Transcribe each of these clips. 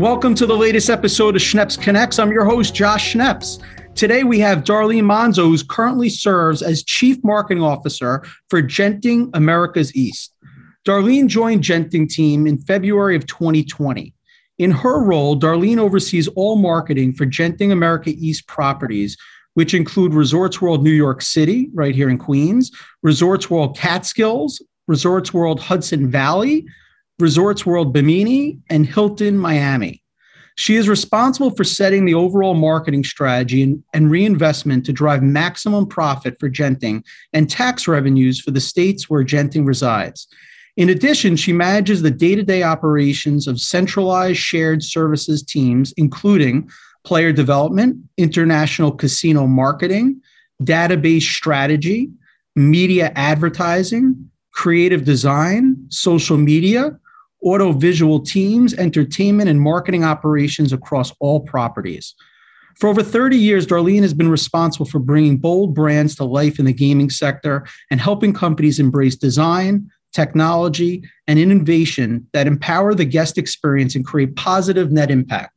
Welcome to the latest episode of Schneps Connects. I'm your host, Josh Schneps. Today we have Darlene Monzo, who currently serves as Chief Marketing Officer for Genting Americas East. Darlene joined Genting team in February of 2020. In her role, Darlene oversees all marketing for Genting America East properties, which include Resorts World New York City, right here in Queens, Resorts World Catskills, Resorts World Hudson Valley, Resorts World Bimini, and Hilton Miami. She is responsible for setting the overall marketing strategy and, and, reinvestment to drive maximum profit for Genting and tax revenues for the states where Genting resides. In addition, she manages the day to day operations of centralized shared services teams, including player development, international casino marketing, database strategy, media advertising, creative design, social media, audio visual teams, entertainment, and marketing operations across all properties. For over 30 years, Darlene has been responsible for bringing bold brands to life in the gaming sector and helping companies embrace design, technology, and innovation that empower the guest experience and create positive net impact.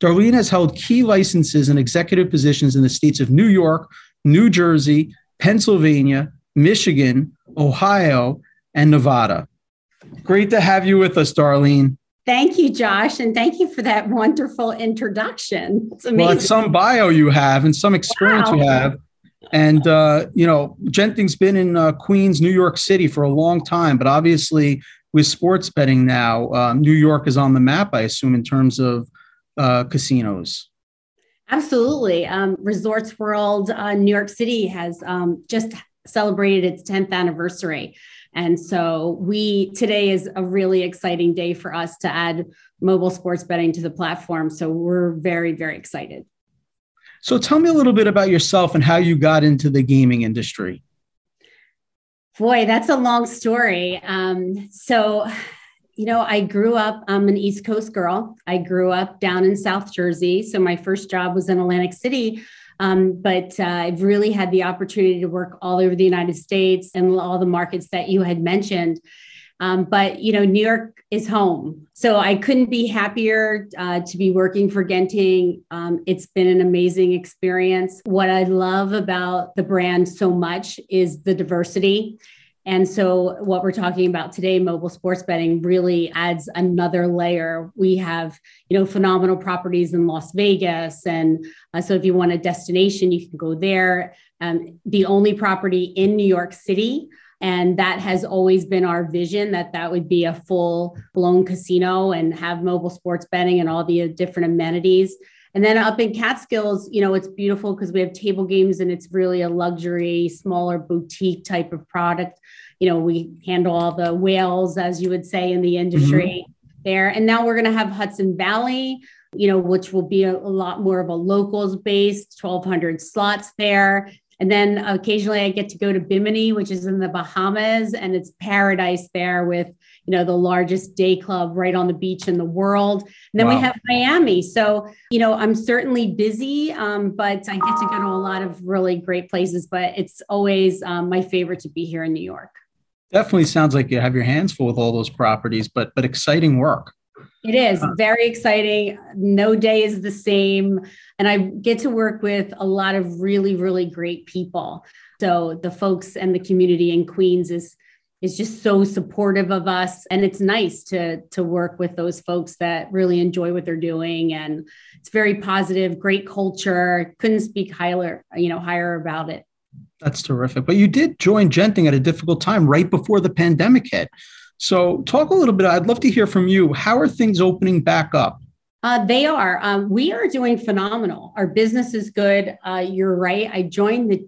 Darlene has held key licenses and executive positions in the states of New York, New Jersey, Pennsylvania, Michigan, Ohio, and Nevada. Great to have you with us, Darlene. Thank you, Josh, and thank you for that wonderful introduction. It's amazing. Well, it's some bio you have and some experience wow. you have. And, uh, you know, Genting's been in uh, Queens, New York City for a long time, but obviously with sports betting now, um, New York is on the map, I assume, in terms of uh, casinos. Absolutely. Um, Resorts World uh, New York City has um, just celebrated its 10th anniversary. And so we today is a really exciting day for us to add mobile sports betting to the platform. So we're very, very excited. So tell me a little bit about yourself and how you got into the gaming industry. Boy, that's a long story. Um, so, you know, I grew up, I'm an East Coast girl. I grew up down in South Jersey. So my first job was in Atlantic City um, but uh, I've really had the opportunity to work all over the United States and all the markets that you had mentioned. Um, but you know, New York is home, so I couldn't be happier uh, to be working for Genting. Um, it's been an amazing experience. What I love about the brand so much is the diversity. And so, what we're talking about today, mobile sports betting, really adds another layer. We have, you know, phenomenal properties in Las Vegas, and uh, so if you want a destination, you can go there. Um, the only property in New York City, and that has always been our vision that that would be a full blown casino and have mobile sports betting and all the different amenities. And then up in Catskills, you know, it's beautiful because we have table games and it's really a luxury, smaller boutique type of product. You know, we handle all the whales, as you would say in the industry mm-hmm. there. And now we're going to have Hudson Valley, you know, which will be a, a lot more of a locals based, 1,200 slots there. And then occasionally I get to go to Bimini, which is in the Bahamas, and it's paradise there with you know the largest day club right on the beach in the world. And then wow. we have Miami. So you know I'm certainly busy, um, but I get to go to a lot of really great places. But it's always um, my favorite to be here in New York. Definitely sounds like you have your hands full with all those properties, but but exciting work. It is very exciting. No day is the same. And I get to work with a lot of really, really great people. So the folks and the community in Queens is is just so supportive of us and it's nice to to work with those folks that really enjoy what they're doing and it's very positive great culture couldn't speak higher you know higher about it that's terrific but you did join genting at a difficult time right before the pandemic hit so talk a little bit i'd love to hear from you how are things opening back up uh, they are. Um, we are doing phenomenal. Our business is good. Uh, you're right. I joined the,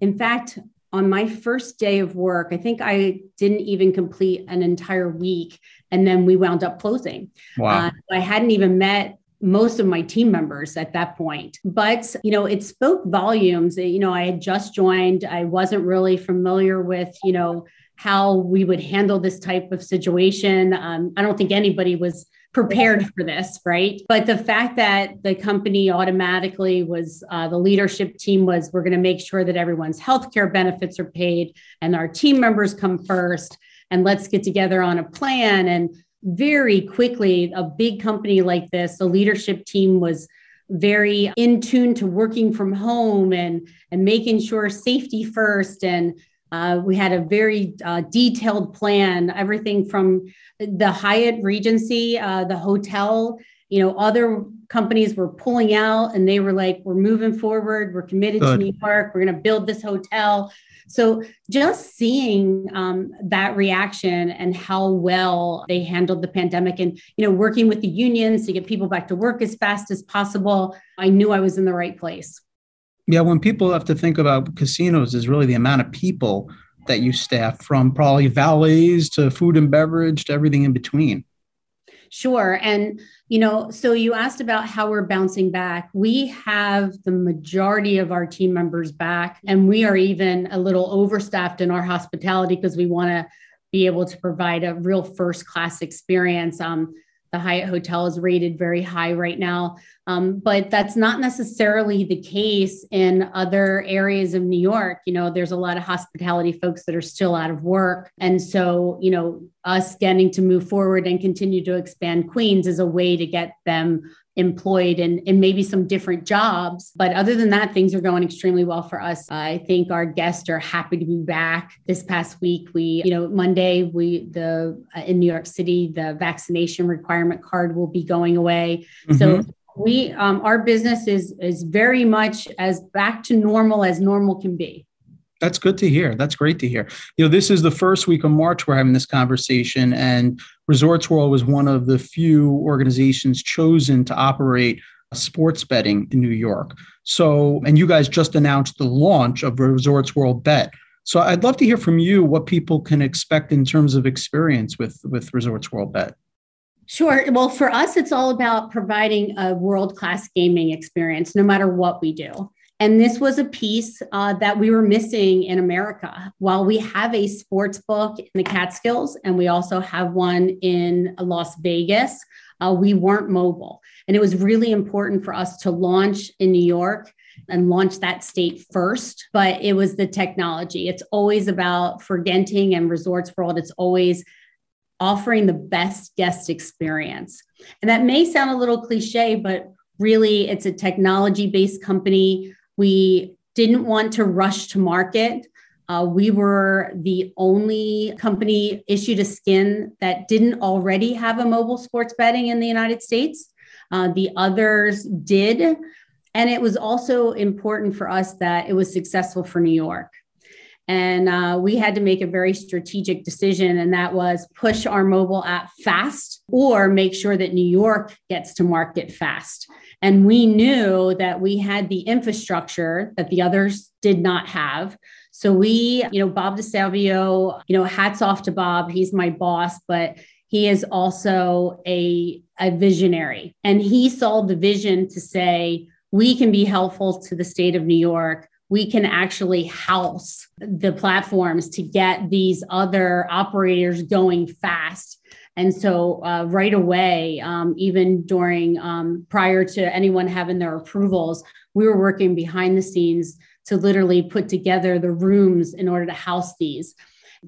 in fact, on my first day of work, I think I didn't even complete an entire week. And then we wound up closing. Wow. Uh, I hadn't even met most of my team members at that point. But, you know, it spoke volumes. You know, I had just joined, I wasn't really familiar with, you know, how we would handle this type of situation. Um, I don't think anybody was prepared for this, right? But the fact that the company automatically was, uh, the leadership team was, we're going to make sure that everyone's healthcare benefits are paid and our team members come first. and let's get together on a plan. And very quickly, a big company like this, the leadership team was very in tune to working from home and and making sure safety first and uh, we had a very uh, detailed plan everything from the hyatt regency uh, the hotel. You know other companies were pulling out and they were like we're moving forward. We're committed Good. to new york. We're going to build this hotel. So just seeing um, that reaction and how well they handled the pandemic and you know working with the unions to get people back to work as fast as possible i knew i was in the right place yeah when people have to think about casinos is really the amount of people that you staff from probably valets to food and beverage to everything in between Sure. And, you know, so you asked about how we're bouncing back. We have the majority of our team members back, and we are even a little overstaffed in our hospitality because we want to be able to provide a real first class experience. Um, the Hyatt Hotel is rated very high right now. Um, but that's not necessarily the case in other areas of New York. You know, there's a lot of hospitality folks that are still out of work. And so, you know, us getting to move forward and continue to expand Queens is a way to get them employed and, in maybe some different jobs. But other than that, things are going extremely well for us. I think our guests are happy to be back. This past week, we, you know, Monday, we, the, uh, in New York City, the vaccination requirement card will be going away. Mm-hmm. So we, um, our business is, is very much as back to normal as normal can be. That's good to hear. That's great to hear. You know, this is the first week of March we're having this conversation, and Resorts World was one of the few organizations chosen to operate sports betting in New York. So, and you guys just announced the launch of Resorts World Bet. So, I'd love to hear from you what people can expect in terms of experience with with Resorts World Bet. Sure. Well, for us, it's all about providing a world class gaming experience, no matter what we do. And this was a piece uh, that we were missing in America. While we have a sports book in the Catskills and we also have one in Las Vegas, uh, we weren't mobile. And it was really important for us to launch in New York and launch that state first. But it was the technology. It's always about for Genting and Resorts World, it's always offering the best guest experience. And that may sound a little cliche, but really it's a technology based company we didn't want to rush to market. Uh, we were the only company issued a skin that didn't already have a mobile sports betting in the United States. Uh, the others did. And it was also important for us that it was successful for New York. And uh, we had to make a very strategic decision, and that was push our mobile app fast or make sure that New York gets to market fast. And we knew that we had the infrastructure that the others did not have. So we, you know, Bob DeSalvio, you know, hats off to Bob. He's my boss, but he is also a, a visionary. And he saw the vision to say, we can be helpful to the state of New York. We can actually house the platforms to get these other operators going fast and so, uh, right away, um, even during um, prior to anyone having their approvals, we were working behind the scenes to literally put together the rooms in order to house these.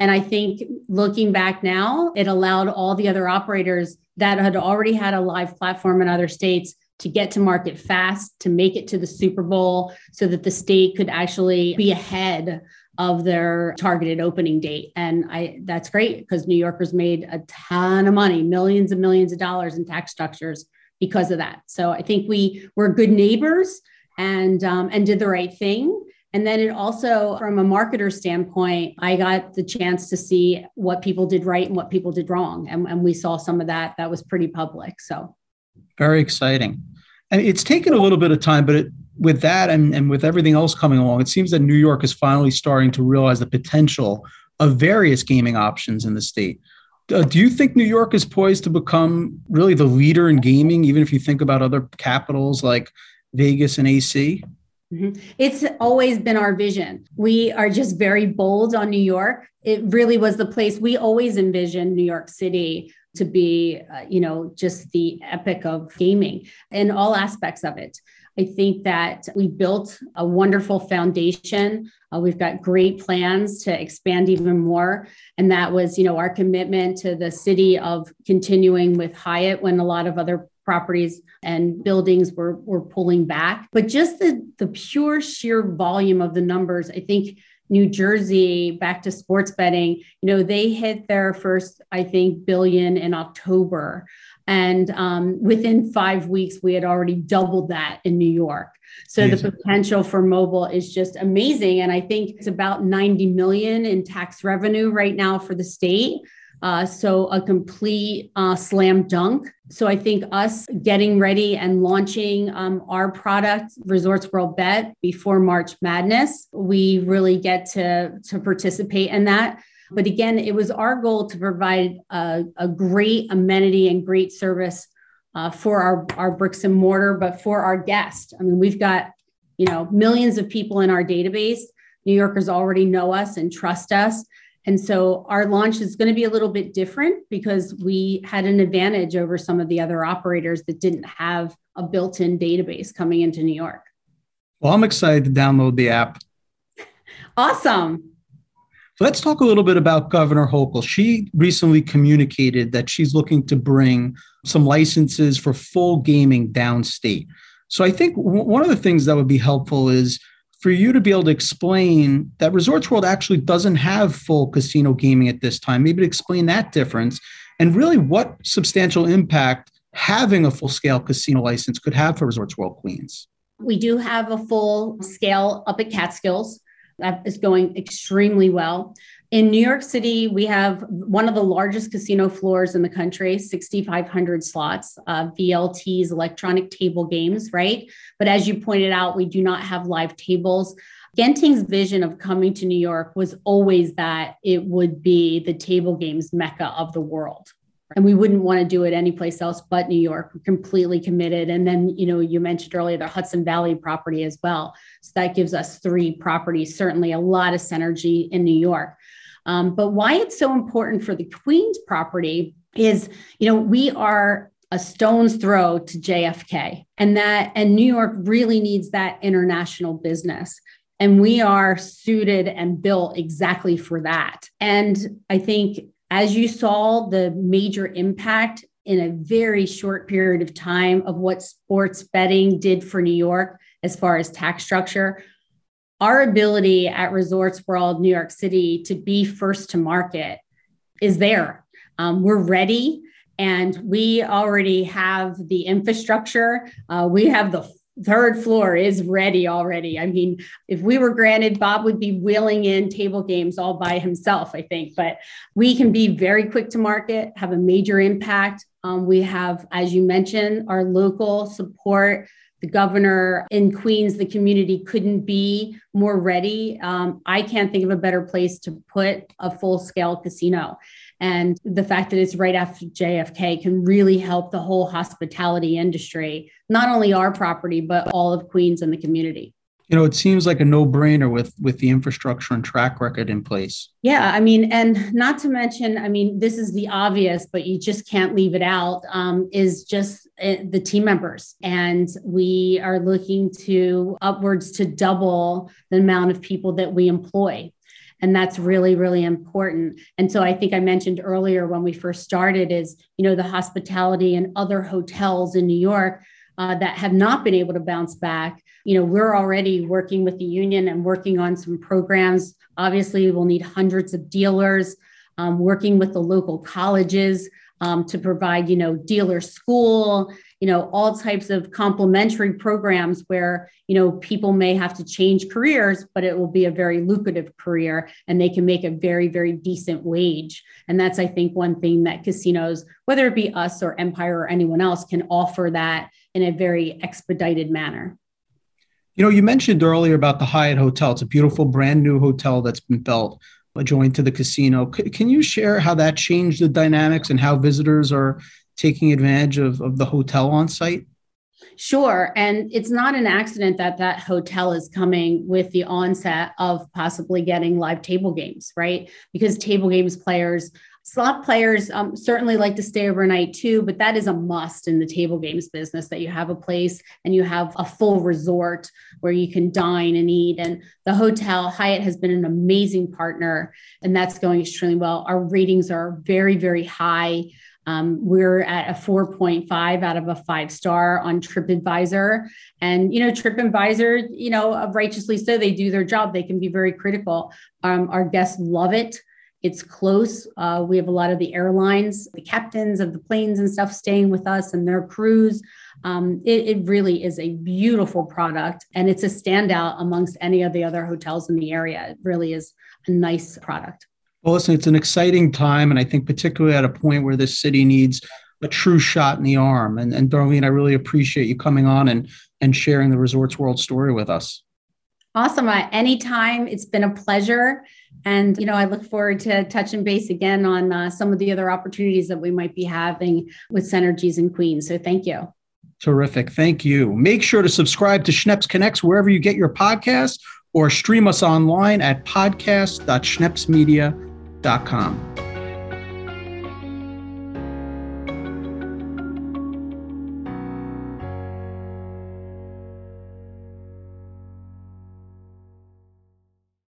And I think looking back now, it allowed all the other operators that had already had a live platform in other states to get to market fast, to make it to the Super Bowl so that the state could actually be ahead of their targeted opening date. And I that's great because New Yorkers made a ton of money, millions and millions of dollars in tax structures because of that. So I think we were good neighbors and um, and did the right thing. And then it also, from a marketer standpoint, I got the chance to see what people did right and what people did wrong. And, and we saw some of that. That was pretty public. So very exciting. And it's taken a little bit of time, but it, with that and, and with everything else coming along, it seems that New York is finally starting to realize the potential of various gaming options in the state. Uh, do you think New York is poised to become really the leader in gaming, even if you think about other capitals like Vegas and AC? Mm-hmm. It's always been our vision. We are just very bold on New York. It really was the place we always envisioned New York City to be, uh, you know, just the epic of gaming in all aspects of it. I think that we built a wonderful foundation. Uh, we've got great plans to expand even more. And that was, you know, our commitment to the city of continuing with Hyatt when a lot of other properties and buildings were, were pulling back. But just the, the pure sheer volume of the numbers, I think New Jersey back to sports betting, you know, they hit their first, I think, billion in October. And um, within five weeks, we had already doubled that in New York. So amazing. the potential for mobile is just amazing. And I think it's about 90 million in tax revenue right now for the state. Uh, so a complete uh, slam dunk. So I think us getting ready and launching um, our product, Resorts World Bet, before March Madness, we really get to to participate in that. But again, it was our goal to provide a, a great amenity and great service uh, for our, our bricks and mortar, but for our guests. I mean, we've got, you know, millions of people in our database. New Yorkers already know us and trust us. And so our launch is going to be a little bit different because we had an advantage over some of the other operators that didn't have a built in database coming into New York. Well, I'm excited to download the app. Awesome. Let's talk a little bit about Governor Hochul. She recently communicated that she's looking to bring some licenses for full gaming downstate. So I think w- one of the things that would be helpful is for you to be able to explain that Resorts World actually doesn't have full casino gaming at this time. Maybe to explain that difference and really what substantial impact having a full scale casino license could have for Resorts World Queens. We do have a full scale up at Catskills. That is going extremely well. In New York City, we have one of the largest casino floors in the country, 6,500 slots, uh, VLTs, electronic table games, right? But as you pointed out, we do not have live tables. Genting's vision of coming to New York was always that it would be the table games mecca of the world, and we wouldn't want to do it anyplace else but New York. We're completely committed. And then, you know, you mentioned earlier the Hudson Valley property as well. So that gives us three properties, certainly a lot of synergy in New York. Um, but why it's so important for the Queens property is, you know, we are a stone's throw to JFK, and that and New York really needs that international business. And we are suited and built exactly for that. And I think as you saw the major impact in a very short period of time of what sports betting did for New York as far as tax structure, our ability at Resorts World New York City to be first to market is there. Um, we're ready and we already have the infrastructure. Uh, we have the third floor is ready already. I mean, if we were granted, Bob would be wheeling in table games all by himself, I think. But we can be very quick to market, have a major impact. Um, we have, as you mentioned, our local support. The governor in Queens, the community couldn't be more ready. Um, I can't think of a better place to put a full scale casino. And the fact that it's right after JFK can really help the whole hospitality industry, not only our property, but all of Queens and the community. You know, it seems like a no-brainer with with the infrastructure and track record in place. Yeah, I mean, and not to mention, I mean, this is the obvious, but you just can't leave it out. Um, is just uh, the team members, and we are looking to upwards to double the amount of people that we employ. And that's really, really important. And so I think I mentioned earlier when we first started is, you know, the hospitality and other hotels in New York uh, that have not been able to bounce back. You know, we're already working with the union and working on some programs. Obviously, we'll need hundreds of dealers, um, working with the local colleges um, to provide, you know, dealer school you know all types of complementary programs where you know people may have to change careers but it will be a very lucrative career and they can make a very very decent wage. And that's i think one thing that casinos whether it be us or empire or anyone else can offer that in a very expedited manner. You know you mentioned earlier about the hyatt hotel. It's a beautiful brand new hotel that's been built adjoined to the casino. Can you share how that changed the dynamics and how visitors are taking advantage of, of the hotel on site? Sure. And it's not an accident that that hotel is coming with the onset of possibly getting live table games, right? Because table games players slot players um, certainly like to stay overnight too, but that is a must in the table games business that you have a place and you have a full resort where you can dine and eat. And the hotel, Hyatt, has been an amazing partner, and that's going extremely well. Our ratings are very, very high. Um, we're at a 4.5 out of a five star on TripAdvisor. And, you know, TripAdvisor, you know, righteously so, they do their job. They can be very critical. Um, our guests love it. It's close. Uh, we have a lot of the airlines, the captains of the planes and stuff staying with us and their crews. Um, it, it really is a beautiful product and it's a standout amongst any of the other hotels in the area. It really is a nice product. Well, listen, it's an exciting time, and I think particularly at a point where this city needs a true shot in the arm. And, and Darlene, I really appreciate you coming on and and sharing the Resorts World story with us. Awesome. Uh, anytime. It's been a pleasure. And, you know, I look forward to touching base again on uh, some of the other opportunities that we might be having with Synergies and Queens. So thank you. Terrific. Thank you. Make sure to subscribe to Schneps Connects wherever you get your podcasts or stream us online at podcast.schnepsmedia.com com.